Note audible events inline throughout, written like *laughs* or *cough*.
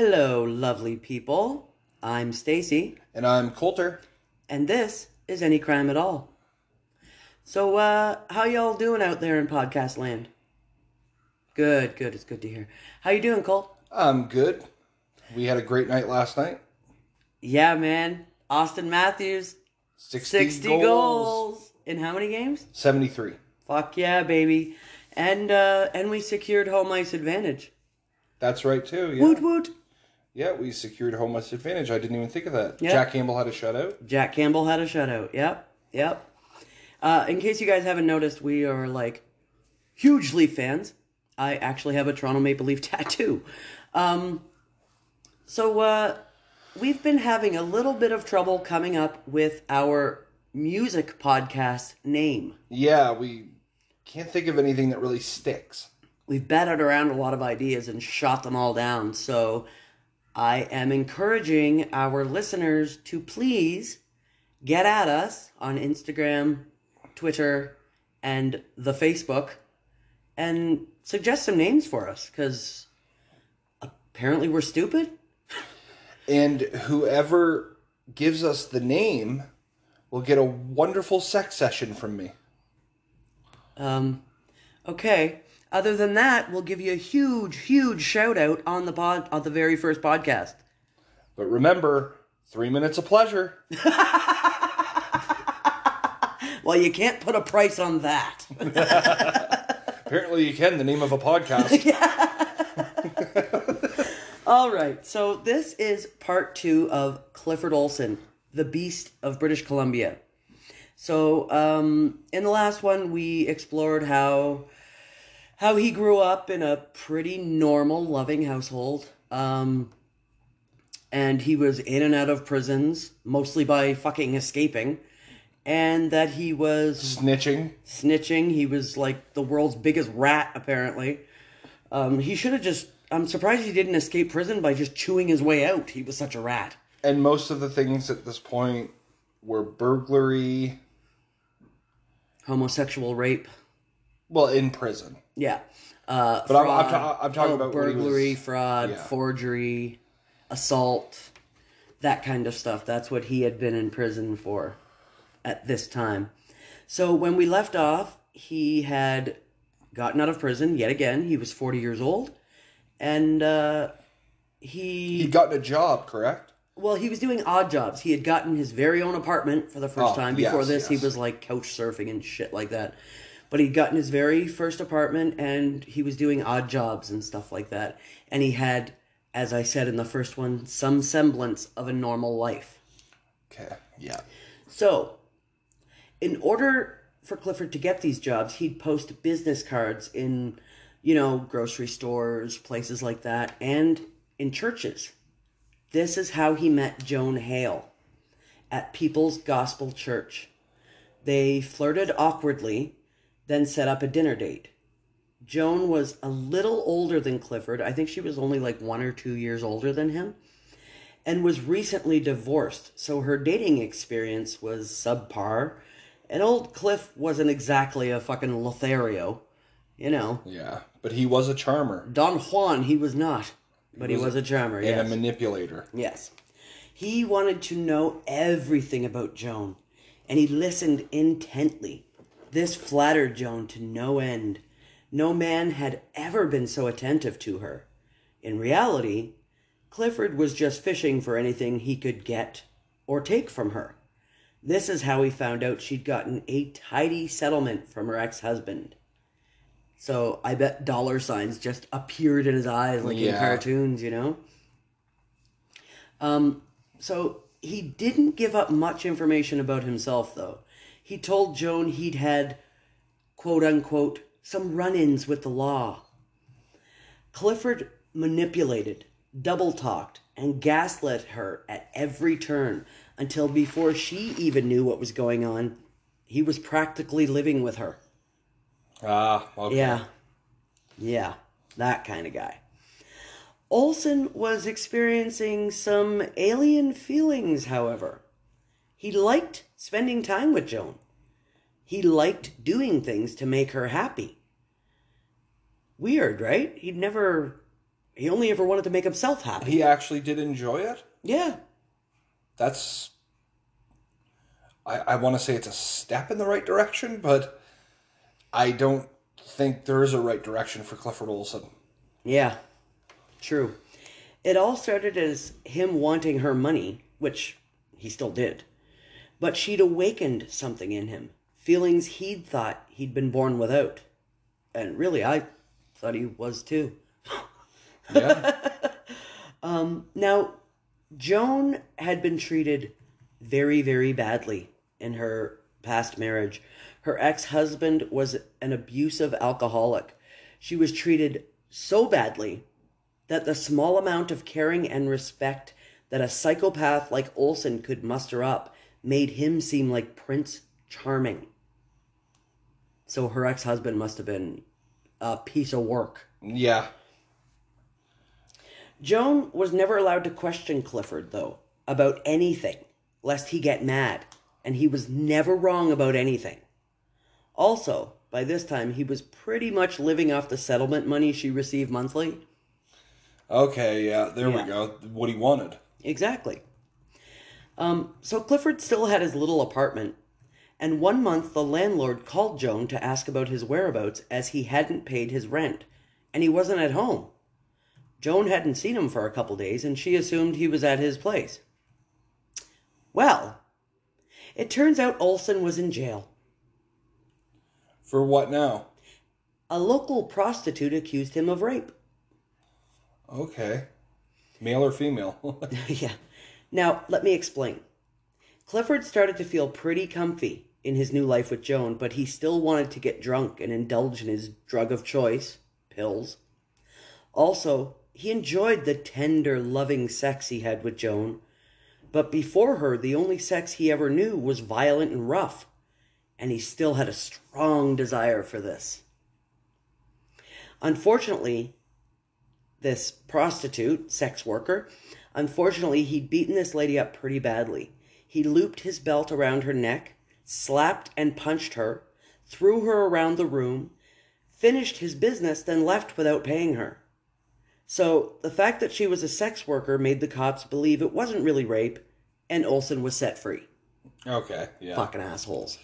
Hello, lovely people. I'm Stacy, And I'm Coulter. and this is Any Crime at All. So, uh, how y'all doing out there in podcast land? Good, good. It's good to hear. How you doing, Colt? I'm good. We had a great night last night. Yeah, man. Auston Matthews, 60, 60 goals. In how many games? 73. Fuck yeah, baby. And, uh, and we secured home ice advantage. That's right, too. Yeah. Woot woot. Yeah, we secured home ice advantage. I didn't even think of that. Yeah. Jack Campbell had a shutout. Jack Campbell had a shutout. Yep, yep. Uh, in case you guys haven't noticed, we are like huge Leaf fans. I actually have a Toronto Maple Leaf *laughs* tattoo. Um, so uh, we've been having a little bit of trouble coming up with our music podcast name. Yeah, we can't think of anything that really sticks. We've batted around a lot of ideas and shot them all down. So I am encouraging our listeners to please get at us on Instagram, Twitter, and the Facebook and suggest some names for us because apparently we're stupid. And whoever gives us the name will get a wonderful sex session from me. Um, okay. Other than that, we'll give you a huge, huge shout out on the pod on the very first podcast. But remember, three minutes of pleasure. *laughs* Well, you can't put a price on that. *laughs* Apparently, you can. The name of a podcast. *laughs* All right, so this is part two of Clifford Olson, the Beast of British Columbia. So, um, in the last one, we explored how how he grew up in a pretty normal, loving household, um, and he was in and out of prisons mostly by fucking escaping, and that he was Snitching. snitching. He was like the world's biggest rat, apparently. Um, he should have just. I'm surprised he didn't escape prison by just chewing his way out. He was such a rat. And most of the things at this point were burglary. Homosexual rape. Well, in prison. Yeah. Uh, But I'm- I'm fraud. ta- I'm talking Oh, about he was- burglary, fraud, yeah. forgery, assault, that kind of stuff. That's what he had been in prison for at this time. So when we left off, he had gotten out of prison yet again. He was 40 years old. And uh, he He'd gotten a job, correct? Well, he was doing odd jobs. He had gotten his very own apartment for the first Oh, time. Before yes, this, yes. he was like couch surfing and shit like that. But he'd gotten his very first apartment and he was doing odd jobs and stuff like that. And he had, as I said in the first one, some semblance of a normal life. Okay. Yeah. So, in order for Clifford to get these jobs, he'd post business cards in, you know, grocery stores, places like that, and in churches. This is how he met Joan Hale at People's Gospel Church. They flirted awkwardly, then set up a dinner date. Joan was a little older than Clifford. I think she was only like one or two years older than him and was recently divorced, so her dating experience was subpar. And old Cliff wasn't exactly a fucking Lothario, you know. Yeah. But he was a charmer Don Juan, he was not, but he was, was a charmer. and Yes. a manipulator. Yes. He wanted to know everything about Joan, and he listened intently. This flattered Joan to no end. No man had ever been so attentive to her. In reality, Clifford was just fishing for anything he could get or take from her. This is how he found out she'd gotten a tidy settlement from her ex husband. So I bet dollar signs just appeared in his eyes like in cartoons, you know? Um, so he didn't give up much information about himself, though. He told Joan he'd had, quote unquote, some run ins with the law. Clifford manipulated, double talked, and gaslit her at every turn until before she even knew what was going on, he was practically living with her. Ah, okay. Yeah. Yeah. That kind of guy. Olson was experiencing some alien feelings, however. He liked spending time with Joan. He liked doing things to make her happy. Weird, right? He'd never He only ever wanted to make himself happy. He actually did enjoy it. Yeah. That's. I, I want to say it's a step in the right direction, but I don't think there is a right direction for Clifford Olson. Yeah. True. It all started as him wanting her money, which he still did. But she'd awakened something in him, feelings he'd thought he'd been born without. And really, I thought he was too. *laughs* Yeah. Um, now, Joan had been treated very, very badly in her past marriage. Her ex husband was an abusive alcoholic. She was treated so badly that the small amount of caring and respect that a psychopath like Olson could muster up made him seem like Prince Charming. So her ex husband must have been a piece of work. yeah. Joan was never allowed to question Clifford, though, about anything, lest he get mad, and he was never wrong about anything. Also, by this time, he was pretty much living off the settlement money she received monthly. Okay, yeah, there Yeah. we go. What he wanted. Exactly. Um, so Clifford still had his little apartment, and one month the landlord called Joan to ask about his whereabouts as he hadn't paid his rent, and he wasn't at home. Joan hadn't seen him for a couple days, and she assumed he was at his place. Well, it turns out Olson was in jail. For what now? A local prostitute accused him of rape. Okay. Male or female? *laughs* *laughs* yeah. Now, let me explain. Clifford started to feel pretty comfy in his new life with Joan, but he still wanted to get drunk and indulge in his drug of choice, pills. Also, he enjoyed the tender, loving sex he had with Joan, but before her, the only sex he ever knew was violent and rough, and he still had a strong desire for this. Unfortunately, this prostitute, sex worker, unfortunately, he'd beaten this lady up pretty badly. He looped his belt around her neck, slapped and punched her, threw her around the room, finished his business, then left without paying her. So the fact that she was a sex worker made the cops believe it wasn't really rape, and Olson was set free. okay, yeah. Fucking assholes.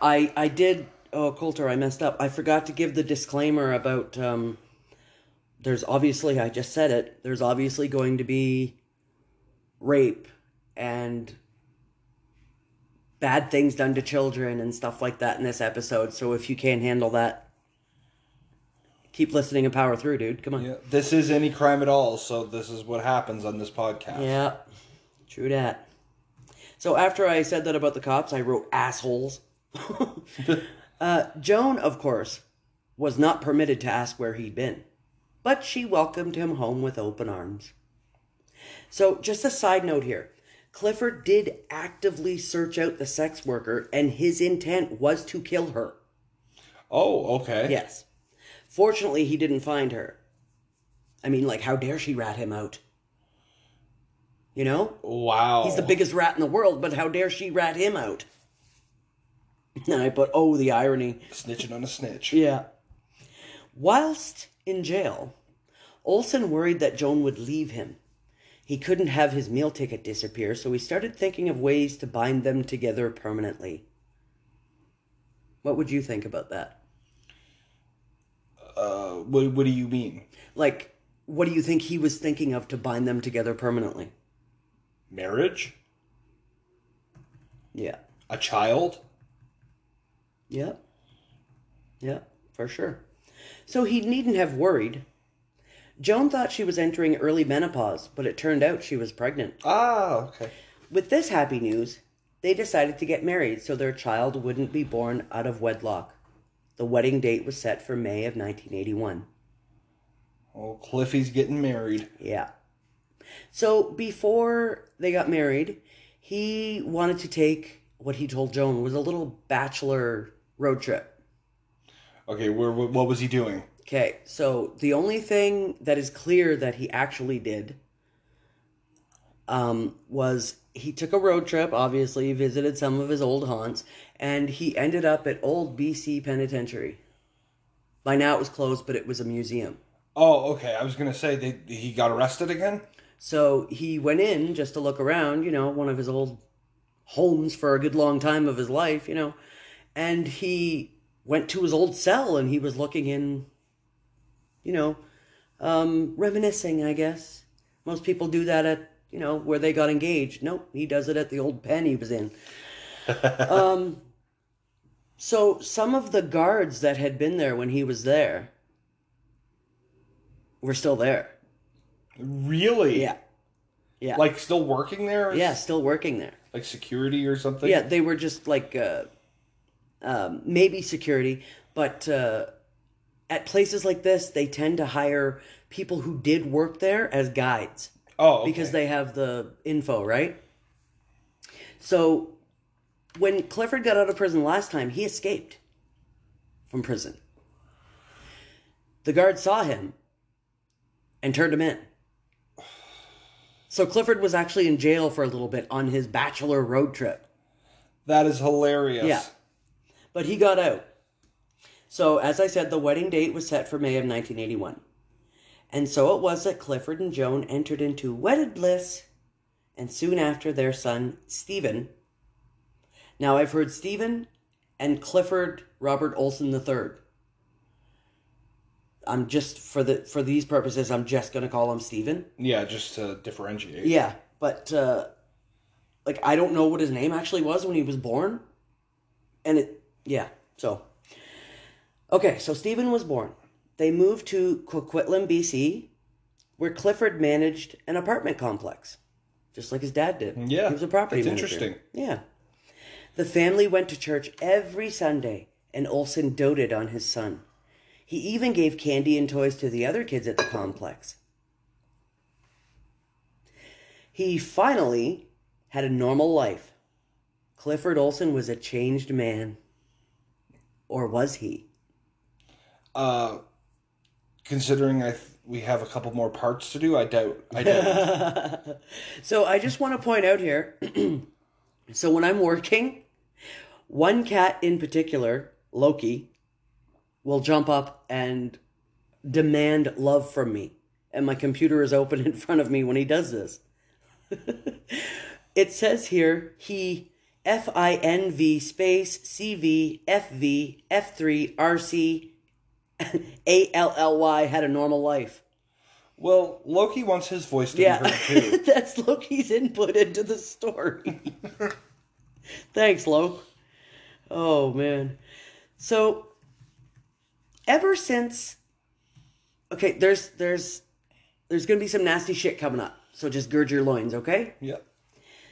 I I did oh Coulter, I messed up. I forgot to give the disclaimer about um there's obviously I just said it, there's obviously going to be rape and bad things done to children and stuff like that in this episode. So if you can't handle that, keep listening and power through, dude. Come on. Yeah. This is any crime at all, so this is what happens on this podcast. Yeah, true that. So after I said that about the cops, I wrote assholes. *laughs* *laughs* uh, Joan, of course, was not permitted to ask where he'd been, but she welcomed him home with open arms. So, just a side note here Clifford did actively search out the sex worker, and his intent was to kill her. Oh, okay. Yes. Fortunately, he didn't find her. I mean, like, how dare she rat him out? You know? Wow. He's the biggest rat in the world, but how dare she rat him out? And I put, oh, the irony. Snitching on a snitch. Yeah. Whilst in jail, Olson worried that Joan would leave him. He couldn't have his meal ticket disappear, so he started thinking of ways to bind them together permanently. What would you think about that? Uh, what, what do you mean? Like, what do you think he was thinking of to bind them together permanently? Marriage? Yeah. A child? Yep. Yep, for sure. So he needn't have worried. Joan thought she was entering early menopause, but it turned out she was pregnant. Ah, okay. With this happy news, they decided to get married so their child wouldn't be born out of wedlock. The wedding date was set for May of 1981. Oh, Cliffy's getting married. Yeah. So before they got married, he wanted to take what he told Joan was a little bachelor road trip. Okay, where what, what was he doing? Okay, so the only thing that is clear that he actually did um, was he took a road trip, obviously, visited some of his old haunts, and he ended up at Old BC Penitentiary. By now it was closed, but it was a museum. Oh, okay. I was gonna say they, he got arrested again. So he went in just to look around, you know, one of his old homes for a good long time of his life, you know, and he went to his old cell and he was looking in, you know, um, reminiscing, I guess. Most people do that at, you know, where they got engaged. Nope, he does it at the old pen he was in. *laughs* um, so some of the guards that had been there when he was there were still there. Really? Yeah. Yeah. Like still working there? yeah, still working there. Like security or something? Yeah, they were just like uh, um, maybe security, but uh, at places like this, they tend to hire people who did work there as guides Oh, okay. because they have the info, right? So when Clifford got out of prison last time, he escaped from prison. The guard saw him and turned him in. So Clifford was actually in jail for a little bit on his bachelor road trip. that is hilarious. Yeah. But he got out. So, as I said, the wedding date was set for May of 1981. And so it was that Clifford and Joan entered into wedded bliss, and soon after their son, Stephen. Now, I've heard Stephen and Clifford Robert Olson III. I'm just for the for these purposes, I'm just gonna call him Stephen. Yeah, just to differentiate. Yeah, but uh, like I don't know what his name actually was when he was born, and it yeah. So okay, so Stephen was born. They moved to Coquitlam, BC, where Clifford managed an apartment complex, just like his dad did. Yeah, he was a property that's manager. interesting. Yeah, the family went to church every Sunday, and Olson doted on his son. He even gave candy and toys to the other kids at the complex. He finally had a normal life. Clifford Olson was a changed man. Or was he? Uh, considering I th- we have a couple more parts to do, I doubt. I doubt. *laughs* So I just want to point out here *clears throat* so when I'm working, one cat in particular, Loki, will jump up and demand love from me. And my computer is open *laughs* in front of me when he does this. *laughs* it says here he F I N V space C V F V F three R C *laughs* A L L Y had a normal life. well, Loki wants his voice to Yeah, be heard *laughs* too. that's Loki's input into the story. *laughs* Thanks, Loke. Oh man. So ever since Okay, there's there's there's gonna be some nasty shit coming up. So just gird your loins, okay? Yep.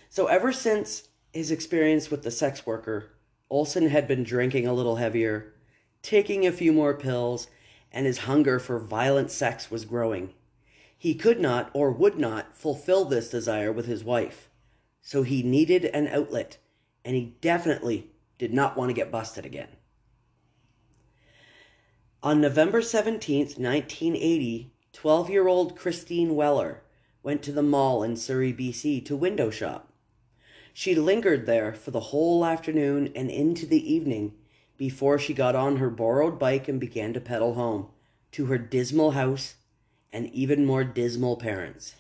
So ever since his experience with the sex worker, Olson had been drinking a little heavier, taking a few more pills, and his hunger for violent sex was growing. He could not or would not fulfill this desire with his wife. So he needed an outlet, and he definitely did not want to get busted again. On November 17, 1980, 12 year old Christine Weller went to the mall in Surrey, BC to window shop. She lingered there for the whole afternoon and into the evening before she got on her borrowed bike and began to pedal home to her dismal house and even more dismal parents.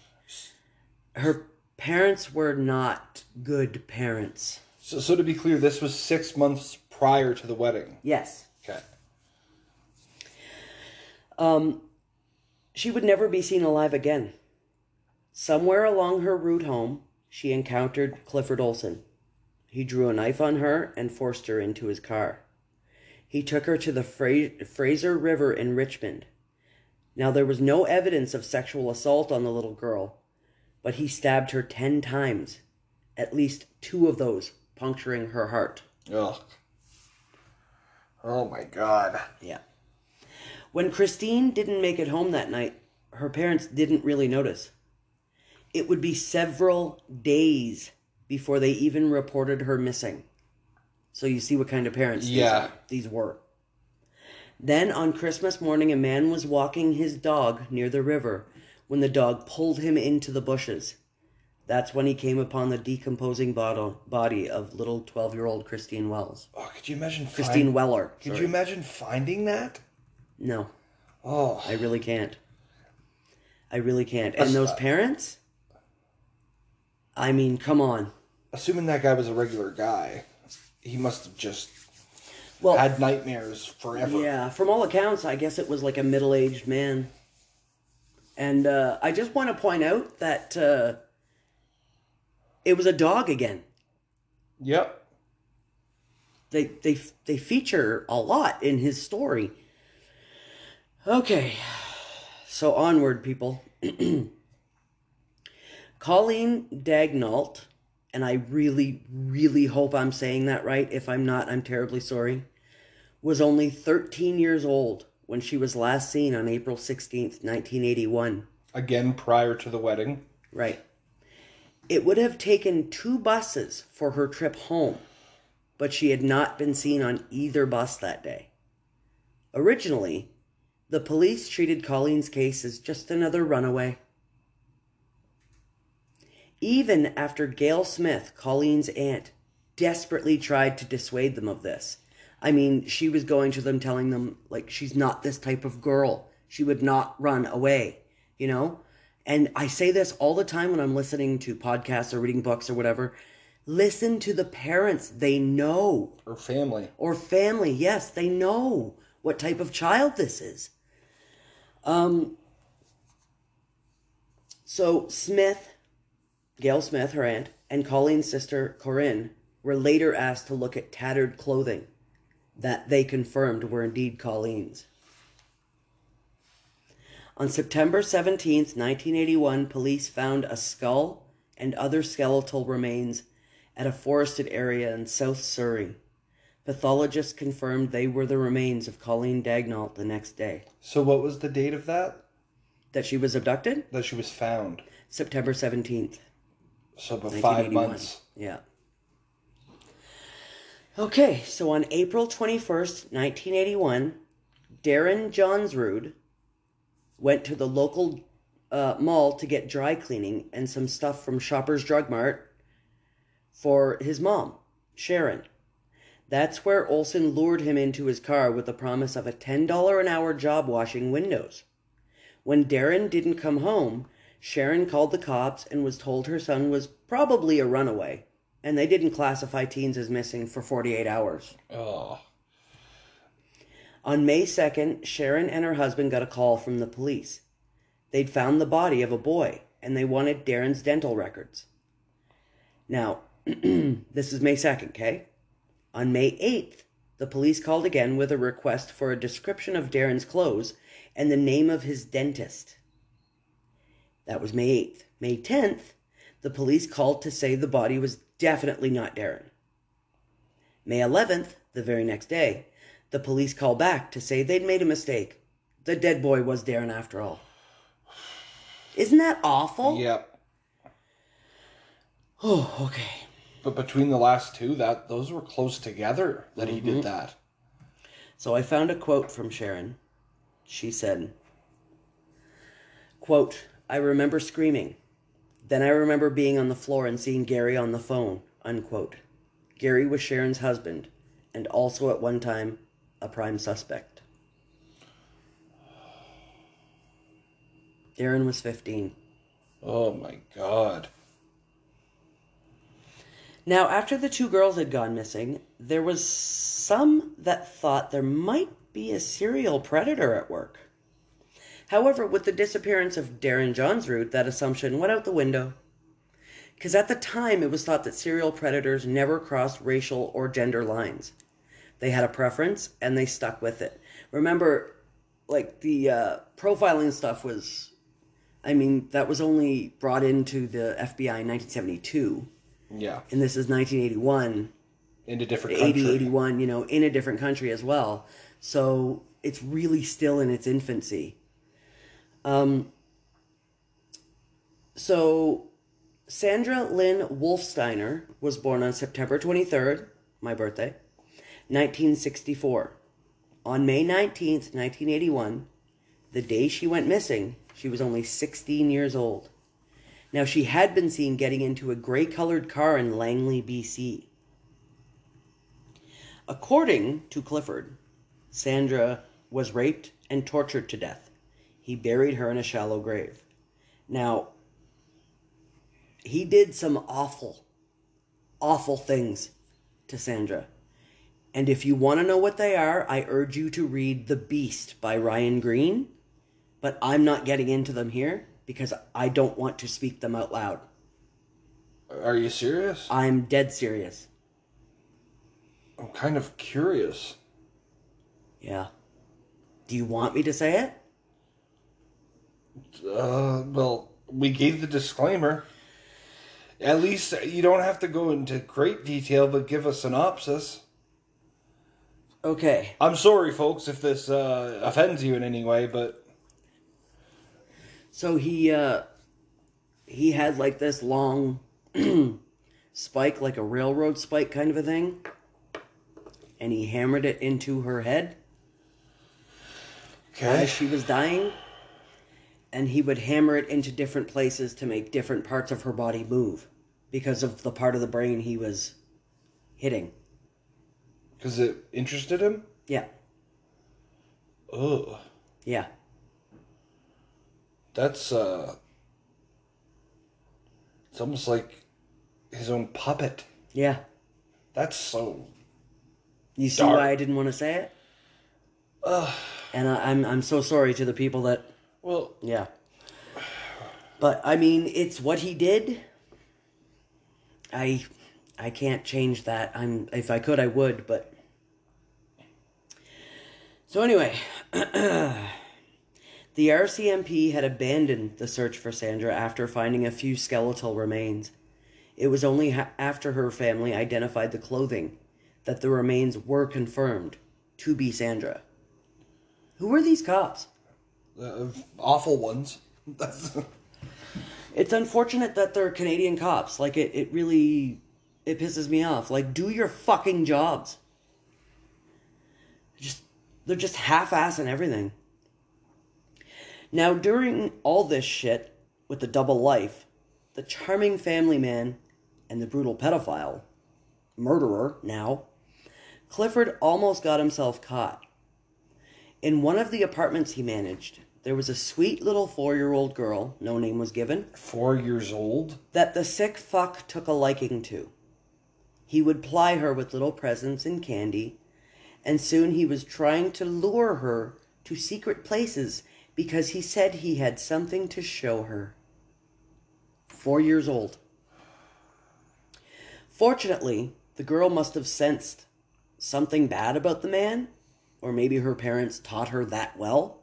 Her parents were not good parents. So, so to be clear, this was six months prior to the wedding. Yes. Okay. Um, She would never be seen alive again. Somewhere along her route home, she encountered Clifford Olson. He drew a knife on her and forced her into his car. He took her to the Fra- Fraser River in Richmond. Now, there was no evidence of sexual assault on the little girl, but he stabbed her ten times, at least two of those puncturing her heart. Ugh. Oh my god. Yeah. When Christine didn't make it home that night, her parents didn't really notice. It would be several days before they even reported her missing. So you see what kind of parents these Yeah. are- these were. Then on Christmas morning, a man was walking his dog near the river when the dog pulled him into the bushes. That's when he came upon the decomposing bottle, body of little 12 year old Christine Wells. Oh, could you imagine Christine find- Weller. Could sorry. you imagine finding that? No, Oh, I really can't. I really can't. And those parents? I mean, come on. Assuming that guy was a regular guy, he must have just Well, had nightmares forever. yeah, from all accounts, I guess it was like a middle aged man. And uh, I just want to point out that uh, it was a dog again. Yep. They, they, they feature a lot in his story. Okay, so onward, people. *clears throat* Colleen Daignault, and I really, really hope I'm saying that right. If I'm not, I'm terribly sorry. Was only 13 years old when she was last seen on April 16th, 1981. Again, prior to the wedding. Right. It would have taken two buses for her trip home, but she had not been seen on either bus that day. Originally, the police treated Colleen's case as just another runaway. Even after Gail Smith, Colleen's aunt, desperately tried to dissuade them of this. I mean, she was going to them telling them, like, she's not this type of girl. She would not run away, you know? And I say this all the time when I'm listening to podcasts or reading books or whatever. Listen to the parents. They know. Or family. Or family. Yes, they know what type of child this is. Um, so Smith, Gail Smith, her aunt, and Colleen's sister Corinne were later asked to look at tattered clothing that they confirmed were indeed Colleen's. On September 17, 1981, police found a skull and other skeletal remains at a forested area in South Surrey. Pathologists confirmed they were the remains of Colleen Daignault the next day. So, what was the date of that? That she was abducted? That she was found. September 17th. So, about five months. Yeah. Okay, so on April 21st, 1981, Darren Johnsrud went to the local uh, mall to get dry cleaning and some stuff from Shoppers Drug Mart for his mom, Sharon. That's where Olson lured him into his car with the promise of a $10 an hour job washing windows. When Darren didn't come home, Sharon called the cops and was told her son was probably a runaway, and they didn't classify teens as missing for 48 hours. Oh. On May 2nd, Sharon and her husband got a call from the police. They'd found the body of a boy, and they wanted Darren's dental records. Now, *clears throat* this is May 2nd, okay? On May 8th, the police called again with a request for a description of Darren's clothes and the name of his dentist. That was May 8th. May 10th, the police called to say the body was definitely not Darren. May 11th, the very next day, the police called back to say they'd made a mistake. The dead boy was Darren after all. Isn't that awful? Yep. Oh, okay. But between the last two, that those were close together that he did mm-hmm. that. So I found a quote from Sharon. She said, quote, I remember screaming. Then I remember being on the floor and seeing Gary on the phone, unquote. Gary was Sharon's husband and also at one time a prime suspect. Darren was 15. Oh my god. Now, after the two girls had gone missing, there was some that thought there might be a serial predator at work. However, with the disappearance of Darren Johnsrud, that assumption went out the window. Because at the time, it was thought that serial predators never crossed racial or gender lines. They had a preference and they stuck with it. Remember, like the uh, profiling stuff was, I mean, that was only brought into the FBI in 1972 Yeah. and this is 1981 In a different 80 country. 81 you know in a different country as well so it's really still in its infancy um so sandra lynn wolfsteiner was born on september 23rd my birthday 1964 on may 19th 1981 the day she went missing she was only 16 years old now, she had been seen getting into a gray colored car in Langley, BC. According to Clifford, Sandra was raped and tortured to death. He buried her in a shallow grave. Now, he did some awful, awful things to Sandra. And if you want to know what they are, I urge you to read The Beast by Ryan Green. But I'm not getting into them here because I don't want to speak them out loud. Are you serious? I'm dead serious. I'm kind of curious. Yeah. Do you want me to say it? Uh, well, we gave the disclaimer. At least you don't have to go into great detail, but give a synopsis. Okay. I'm sorry, folks, if this uh, offends you in any way, but So he uh he had like this long *clears throat* spike like a railroad spike kind of a thing and he hammered it into her head okay. as she was dying and he would hammer it into different places to make different parts of her body move because of the part of the brain he was hitting. Because it interested him. Yeah. Ugh, Yeah. that's uh, it's almost like his own puppet. Yeah. That's so. You see Dark. why I didn't want to say it? Ugh. And I, I'm I'm so sorry to the people that Well, Yeah. But I mean, it's what he did. I I can't change that. I'm if I could I would, but So anyway, *clears throat* the RCMP had abandoned the search for Sandra after finding a few skeletal remains. It was only ha- after her family identified the clothing that the remains were confirmed to be Sandra. Who were these cops? Uh, awful ones. *laughs* It's unfortunate that they're Canadian cops. Like it, it really it pisses me off. Like do your fucking jobs. Just they're just half assing everything. Now during all this shit with the double life, the charming family man and the brutal pedophile, murderer now, Clifford almost got himself caught. In one of the apartments he managed, there was a sweet little four year old girl, no name was given, four years old. that the sick fuck took a liking to. He would ply her with little presents and candy, and soon he was trying to lure her to secret places because he said he had something to show her. Four years old. Fortunately, the girl must have sensed something bad about the man, or maybe her parents taught her that well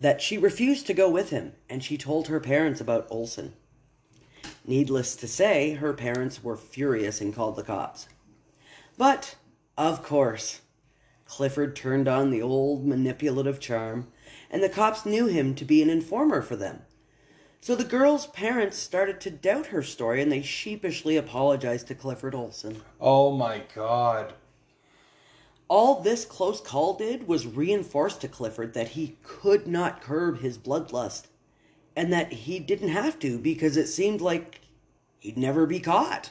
that she refused to go with him and she told her parents about Olson. Needless to say, her parents were furious and called the cops. But, of course, Clifford turned on the old manipulative charm, and the cops knew him to be an informer for them. So the girl's parents started to doubt her story and they sheepishly apologized to Clifford Olson. Oh my god. All this close call did was reinforce to Clifford that he could not curb his bloodlust and that he didn't have to because it seemed like he'd never be caught.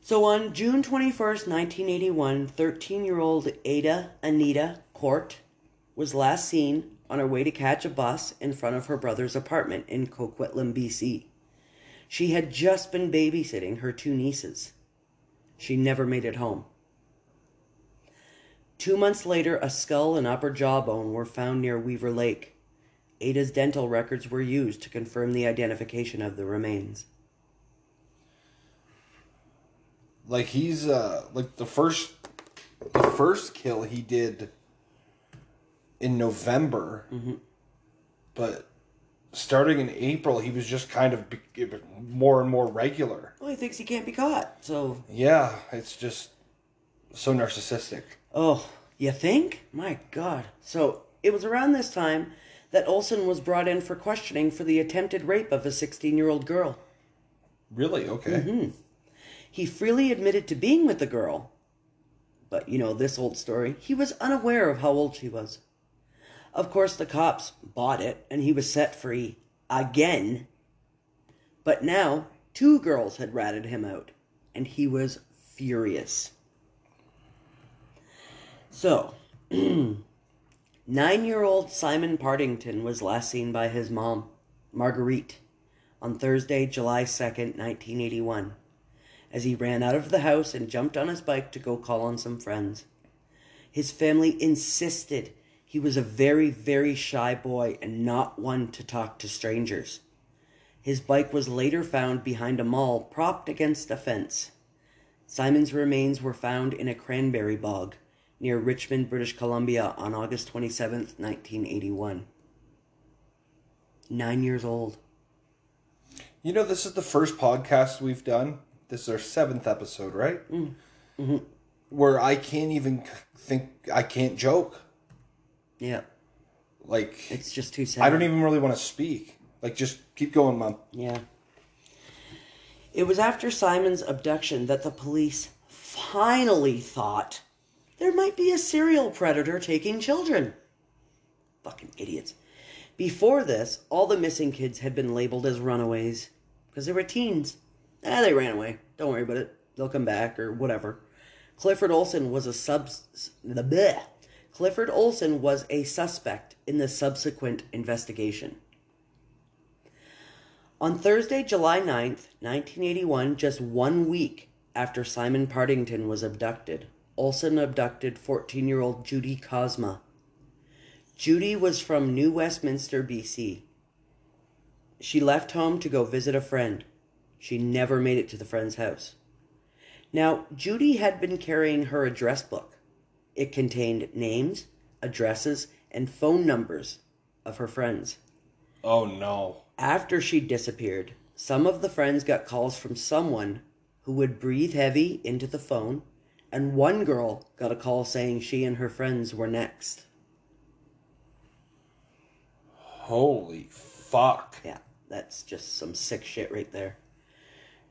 So on June 21st, 1981, 13 year old Ada Anita Court was last seen on her way to catch a bus in front of her brother's apartment in Coquitlam, BC. She had just been babysitting her two nieces. She never made it home. Two months later, a skull and upper jawbone were found near Weaver Lake. Ada's dental records were used to confirm the identification of the remains. Like he's uh like the first the first kill he did in November. But starting in April he was just kind of more and more regular. Well, he thinks he can't be caught, so. Yeah, it's just so narcissistic. Oh, you think? My God. So, it was around this time that Olson was brought in for questioning for the attempted rape of a 16 year old girl. Really? Okay. Mm-hmm. He freely admitted to being with the girl, but you know this old story. He was unaware of how old she was. Of course, the cops bought it and he was set free again. But now, two girls had ratted him out, and he was furious. So, *clears throat* Nine year old Simon Partington was last seen by his mom, Marguerite, on Thursday, July 2nd, 1981, as he ran out of the house and jumped on his bike to go call on some friends. His family insisted he was a very, very shy boy and not one to talk to strangers. His bike was later found behind a mall, propped against a fence. Simon's remains were found in a cranberry bog near Richmond, British Columbia on August 27th, 1981. Nine years old. You know, this is the first podcast we've done. This is our seventh episode, right? Mm. Mm-hmm. Where I can't even think, I can't joke. Yeah. Like, It's just too sad. I don't even really want to speak. Like, just keep going, mom. Yeah. It was after Simon's abduction that the police finally thought there might be a serial predator taking children. Fucking idiots. Before this, all the missing kids had been labeled as runaways because they were teens. Ah, they ran away. Don't worry about it. They'll come back or whatever. Clifford Olson was a sub. The bleh. Clifford Olson was a suspect in the subsequent investigation. On Thursday, July 9th, 1981, just one week after Simon Partington was abducted, Olson abducted 14 year old Judy Kozma. Judy was from New Westminster, BC. She left home to go visit a friend. She never made it to the friend's house. Now, Judy had been carrying her address book. It contained names, addresses, and phone numbers of her friends. Oh, no. After she disappeared, some of the friends got calls from someone who would breathe heavy into the phone, and one girl got a call saying she and her friends were next. Holy fuck. Yeah, that's just some sick shit right there.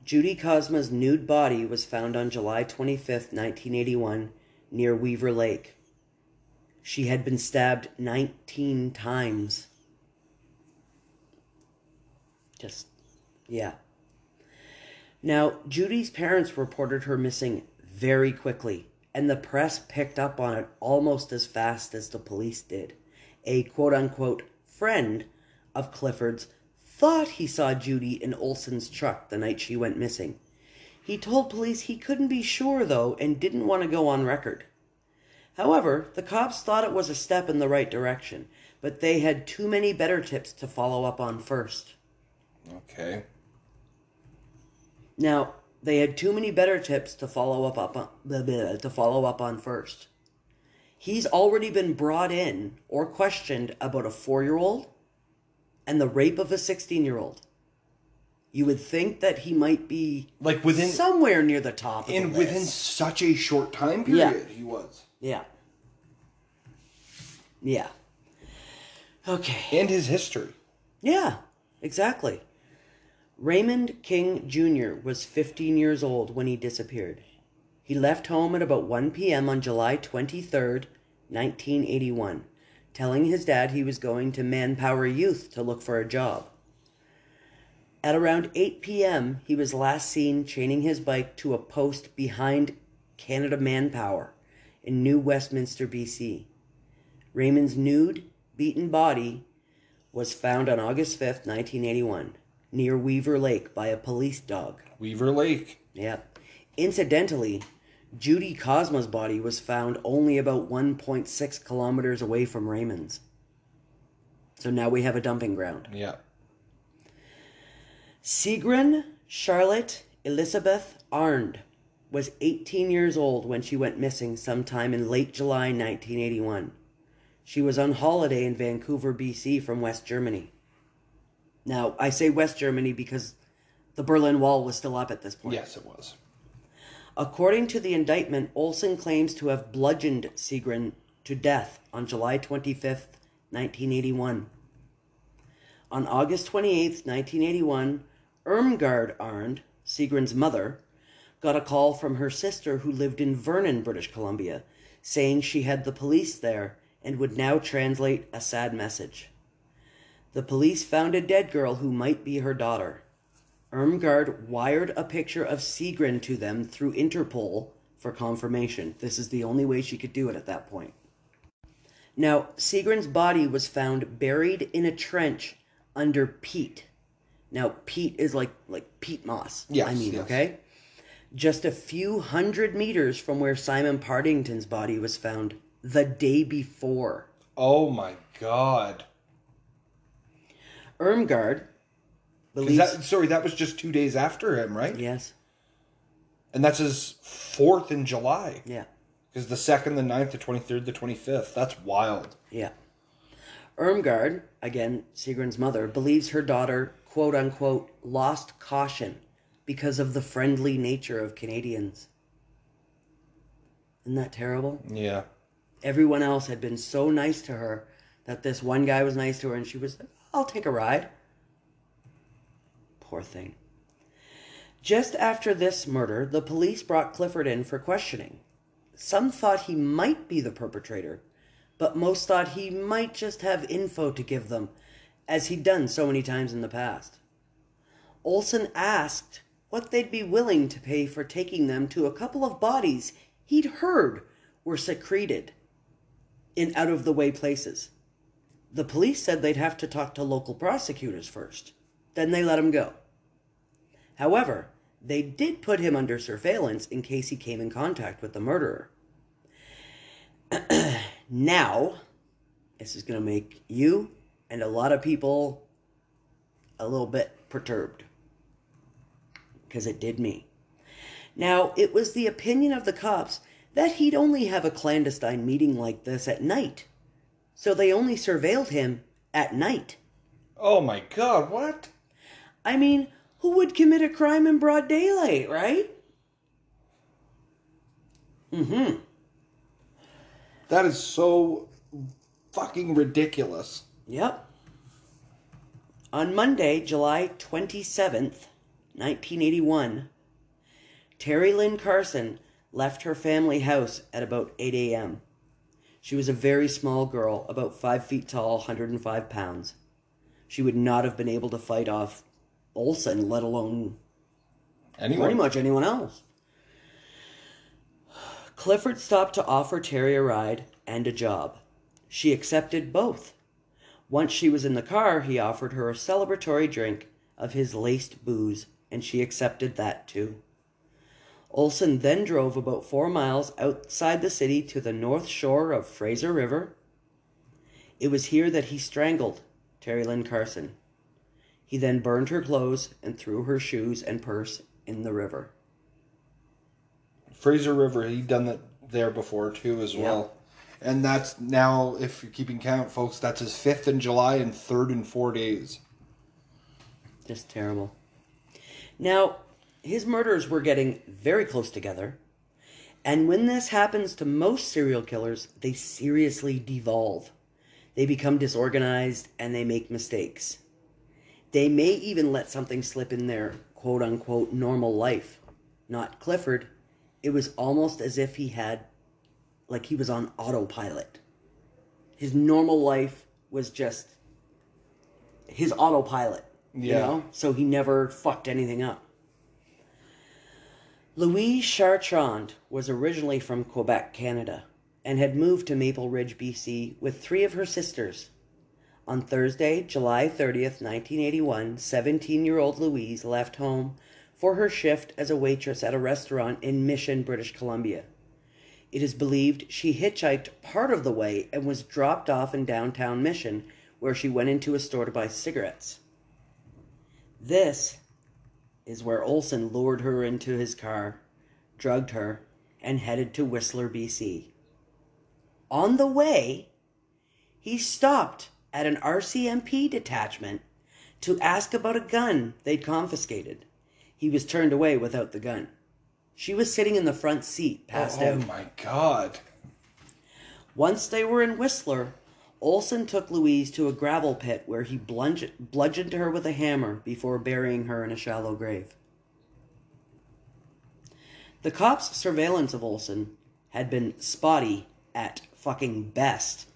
Judy Kozma's nude body was found on July 25th, 1981, near Weaver Lake. She had been stabbed 19 times. Just, yeah. Now, Judy's parents reported her missing very quickly, and the press picked up on it almost as fast as the police did. A quote unquote friend of Clifford's thought he saw Judy in Olson's truck the night she went missing. He told police he couldn't be sure, though, and didn't want to go on record. However, the cops thought it was a step in the right direction, but they had too many better tips to follow up on first. Okay. Now, they had too many better tips to follow up, up on, blah, blah, to follow up on first. He's already been brought in or questioned about a 4-year-old and the rape of a 16-year-old. You would think that he might be Like within somewhere near the top of and the within such a short time Yeah. period he was. Yeah. Yeah. Okay. And his history. Yeah, exactly. Raymond King Jr. was 15 years old when he disappeared. He left home at about 1 p.m. on July 23rd, 1981, telling his dad he was going to Manpower Youth to look for a job. At around 8 p.m., he was last seen chaining his bike to a post behind Canada Manpower in New Westminster, BC. Raymond's nude, beaten body was found on August 5th, 1981, near Weaver Lake by a police dog. Weaver Lake. Yep. Incidentally, Judy Kozma's body was found only about 1.6 kilometers away from Raymond's. So now we have a dumping ground. Yeah. Sigrun Charlotte Elizabeth Arndt was 18 years old when she went missing sometime in late July 1981. She was on holiday in Vancouver, BC from West Germany. Now, I say West Germany because the Berlin Wall was still up at this point. Yes, it was. According to the indictment, Olson claims to have bludgeoned Sigrun to death on July 25th, 1981. On August 28th, 1981, Irmgard Arndt, Sigrun's mother, got a call from her sister who lived in Vernon, British Columbia, saying she had the police there and would now translate a sad message. The police found a dead girl who might be her daughter. Irmgard wired a picture of Sigrun to them through Interpol for confirmation. This is the only way she could do it at that point. Now, Sigrun's body was found buried in a trench under peat. Now, peat is like like peat moss. Yes, I mean, yes. okay. Just a few hundred meters from where Simon Partington's body was found the day before. Oh my god. Irmgard believes. That, sorry, that was just two days after him, right? yes. And that's his fourth in July. Yeah. Because the second, the 9th, the 23rd, the 25th. That's wild. Yeah. Irmgard, again, Sigrun's mother, believes her daughter, quote unquote, lost caution because of the friendly nature of Canadians. Isn't that terrible? Yeah. Everyone else had been so nice to her that this one guy was nice to her and she was like, I'll take a ride. Poor thing. Just after this murder, the police brought Clifford in for questioning. Some thought he might be the perpetrator, but most thought he might just have info to give them, as he'd done so many times in the past. Olson asked what they'd be willing to pay for taking them to a couple of bodies he'd heard were secreted in out of the way places. The police said they'd have to talk to local prosecutors first. Then they let him go. However, they did put him under surveillance in case he came in contact with the murderer. *clears throat* now, this is going to make you and a lot of people a little bit perturbed. Because it did me. Now, it was the opinion of the cops that he'd only have a clandestine meeting like this at night. So they only surveilled him at night. Oh my god, what? I mean, who would commit a crime in broad daylight, right? Mm-hmm. That is so fucking ridiculous. Yep. On Monday, July 27th, 1981, Terry Lynn Carson left her family house at about 8 a.m. She was a very small girl, about 5 feet tall, 105 pounds. She would not have been able to fight off Olson, let alone Anyone? pretty much anyone else. Clifford stopped to offer Terry a ride and a job. She accepted both. Once she was in the car, he offered her a celebratory drink of his laced booze, and she accepted that too. Olson then drove about four miles outside the city to the north shore of Fraser River. It was here that he strangled Terry Lynn Carson. He then burned her clothes and threw her shoes and purse in the river. Fraser River, he'd done that there before too as well. And that's now, if you're keeping count, folks, that's his fifth in July and third in four days. Just terrible. Now, his murders were getting very close together. And when this happens to most serial killers, they seriously devolve. They become disorganized and they make mistakes. They may even let something slip in their quote unquote normal life. Not Clifford. It was almost as if he had, like he was on autopilot. His normal life was just his autopilot. You Yeah. know? So he never fucked anything up. Louise Chartrand was originally from Quebec, Canada, and had moved to Maple Ridge, BC with three of her sisters. On Thursday, July 30th, 1981, 17 year old Louise left home for her shift as a waitress at a restaurant in Mission, British Columbia. It is believed she hitchhiked part of the way and was dropped off in downtown Mission, where she went into a store to buy cigarettes. This is where Olson lured her into his car, drugged her, and headed to Whistler, BC. On the way, he stopped at an RCMP detachment to ask about a gun they'd confiscated. He was turned away without the gun. She was sitting in the front seat, passed oh, oh out. oh my god. Once they were in Whistler, Olson took Louise to a gravel pit where he bludge- bludgeoned her with a hammer before burying her in a shallow grave. The cops' surveillance of Olson had been spotty at fucking best,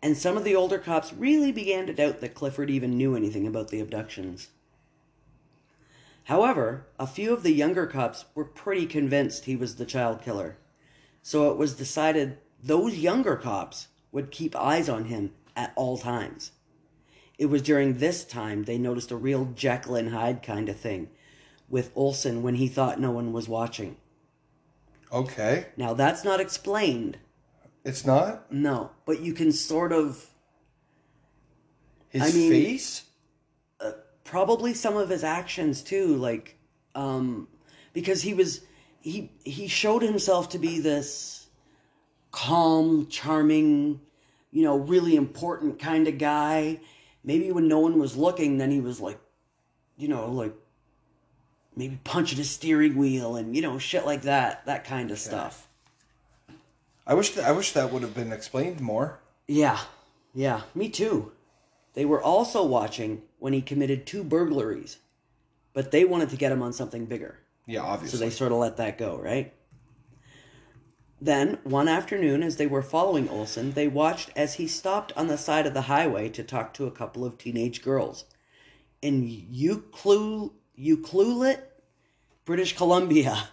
and some of the older cops really began to doubt that Clifford even knew anything about the abductions. However, a few of the younger cops were pretty convinced he was the child killer. So it was decided those younger cops would keep eyes on him at all times. It was during this time they noticed a real Jekyll and Hyde kind of thing with Olson when he thought no one was watching. Okay. Now, that's not explained, It's not no, but you can sort of his I mean- face. Probably some of his actions too like um because he was he he showed himself to be this calm charming you know really important kind of guy. Maybe when no one was looking then he was like you know like maybe punching his steering wheel and you know shit like that that kind of stuff. I wish that I wish that would have been explained more. yeah. Yeah. Me too they were also watching when he committed two burglaries but they wanted to get him on something bigger Yeah, obviously. So they sort of let that go, right? Then, one afternoon, as they were following Olson, they watched as he stopped on the side of the highway to talk to a couple of teenage girls in Ucluelet, British Columbia.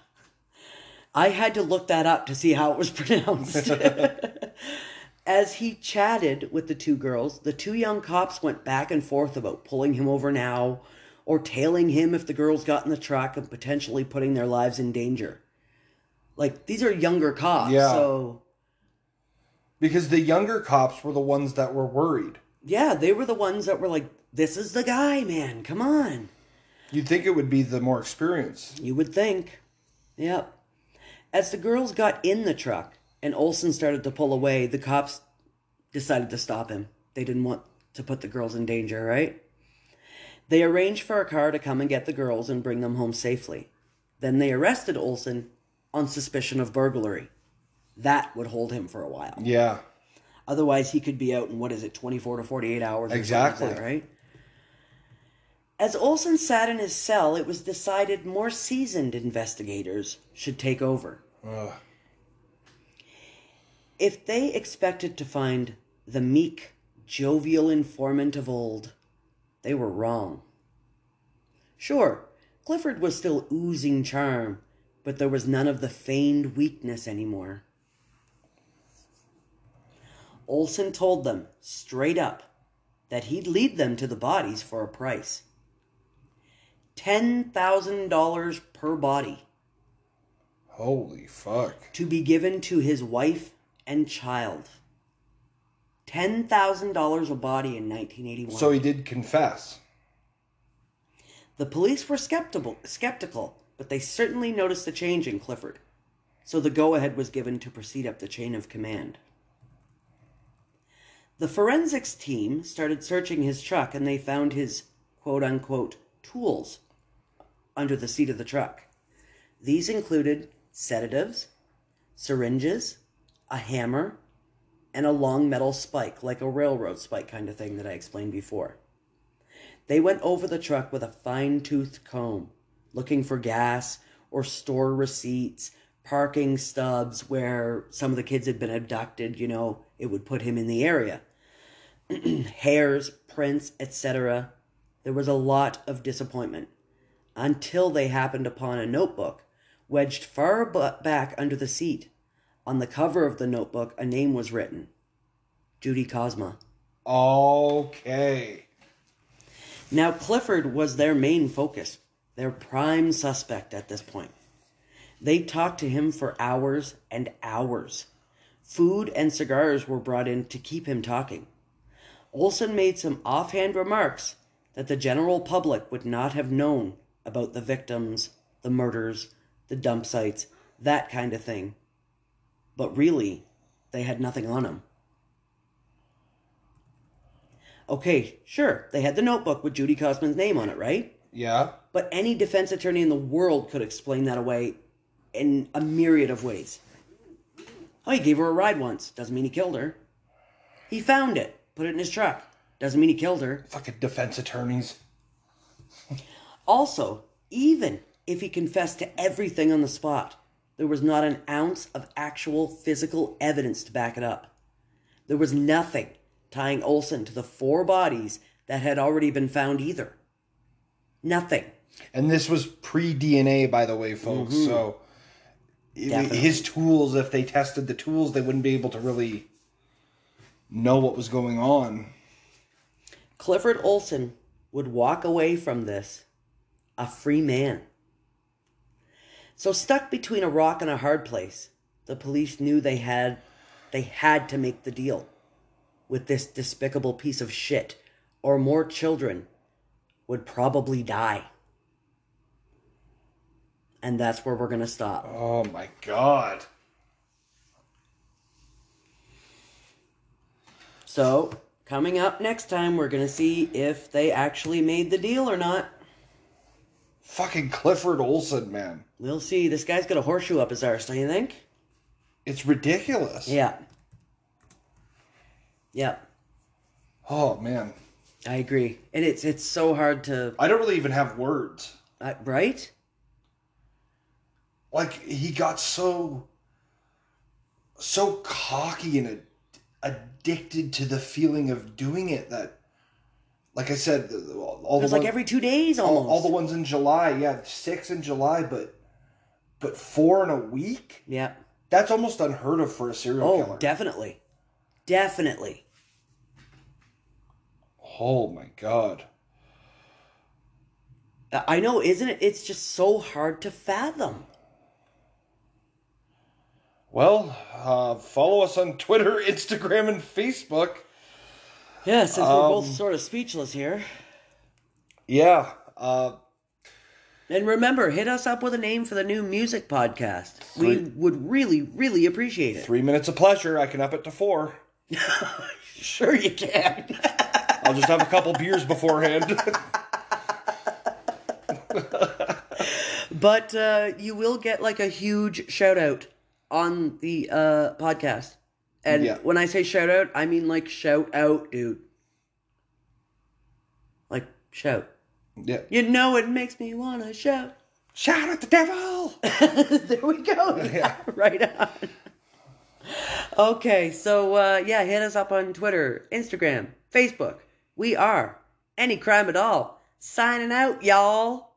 *laughs* I had to look that up to see how it was *laughs* pronounced. *laughs* As he chatted with the two girls, the two young cops went back and forth about pulling him over now or tailing him if the girls got in the truck and potentially putting their lives in danger. Like, these are younger cops, Yeah. so because the younger cops were the ones that were worried. yeah, they were the ones that were like, this is the guy, man, come on. You'd think it would be the more experienced. You would think. Yep. As the girls got in the truck and Olson started to pull away, the cops decided to stop him. They didn't want to put the girls in danger, right? They arranged for a car to come and get the girls and bring them home safely. Then they arrested Olson on suspicion of burglary. That would hold him for a while. Yeah. Otherwise, he could be out in what is it, 24 to 48 hours? something like Exactly. that, right? As Olson sat in his cell, it was decided more seasoned investigators should take over. Ugh. If they expected to find the meek, jovial informant of old, they were wrong. Sure, Clifford was still oozing charm, but there was none of the feigned weakness anymore. Olson told them straight up that he'd lead them to the bodies for a price $10,000 per body Holy fuck. to be given to his wife and child. $10,000 a body in 1981. So he did confess. the police were skeptical, skeptical, but they certainly noticed a change in Clifford. So the go ahead was given to proceed up the chain of command. The forensics team started searching his truck and they found his quote unquote tools under the seat of the truck. These included sedatives, syringes, a hammer, and a long metal spike, like a railroad spike kind of thing that I explained before. They went over the truck with a fine toothed comb, looking for gas or store receipts, parking stubs where some of the kids had been abducted, you know, it would put him in the area. *clears throat* Hairs, prints, etc. There was a lot of disappointment until they happened upon a notebook wedged far back under the seat. On the cover of the notebook, a name was written Judy Kozma. Okay. Now, Clifford was their main focus, their prime suspect at this point. They talked to him for hours and hours. Food and cigars were brought in to keep him talking. Olson made some offhand remarks that the general public would not have known about the victims, the murders, the dump sites, that kind of thing. But really, they had nothing on him. Okay, sure, they had the notebook with Judy Kozma's name on it, right? Yeah. But any defense attorney in the world could explain that away in a myriad of ways. Oh, he gave her a ride once. Doesn't mean he killed her. He found it, put it in his truck. Doesn't mean he killed her. Fucking defense attorneys. Also, even if he confessed to everything on the spot, there was not an ounce of actual physical evidence to back it up. There was nothing tying Olson to the four bodies that had already been found either. Nothing. And this was pre DNA, by the way, folks. Mm-hmm. So Definitely. his tools, if they tested the tools, they wouldn't be able to really know what was going on. Clifford Olson would walk away from this a free man. So stuck between a rock and a hard place, the police knew they had they had to make the deal with this despicable piece of shit or more children would probably die. And that's where we're going to stop. Oh my god. So, coming up next time, we're going to see if they actually made the deal or not. Fucking Clifford Olson, man. We'll see. This guy's got a horseshoe up his arse, don't you think? It's ridiculous. Yeah. Yeah, Oh man. I agree. And it's it's so hard to I don't really even have words. uh, right? Like he got so so cocky and ad- addicted to the feeling of doing it that like I said all the was like every 2 days all, almost. all the ones in July, yeah, 6 in July, but but 4 in a week? yeah. That's almost unheard of for a serial Oh, killer. definitely. Definitely. oh my god. I know, isn't it? It's just so hard to fathom. Well, uh, follow us on Twitter, *laughs* Instagram, and Facebook. Yeah, since we're both Um, sort of speechless here. Yeah. Uh, And remember, hit us up with a name for the new music podcast. We would really, really appreciate it. three minutes of pleasure. I can up it to four. *laughs* Sure, you can. *laughs* I'll just have a couple beers beforehand. but uh, you will get like a huge shout out on the uh, podcast. And Yeah. when I say shout out, I mean like shout out, dude. Like shout. yeah. You know it makes me want to shout. Shout at the devil. *laughs* there we go. *laughs* Yeah, *laughs* right on. Okay, so uh, yeah, hit us up on Twitter, Instagram, Facebook. We are any crime at all. Signing out, y'all.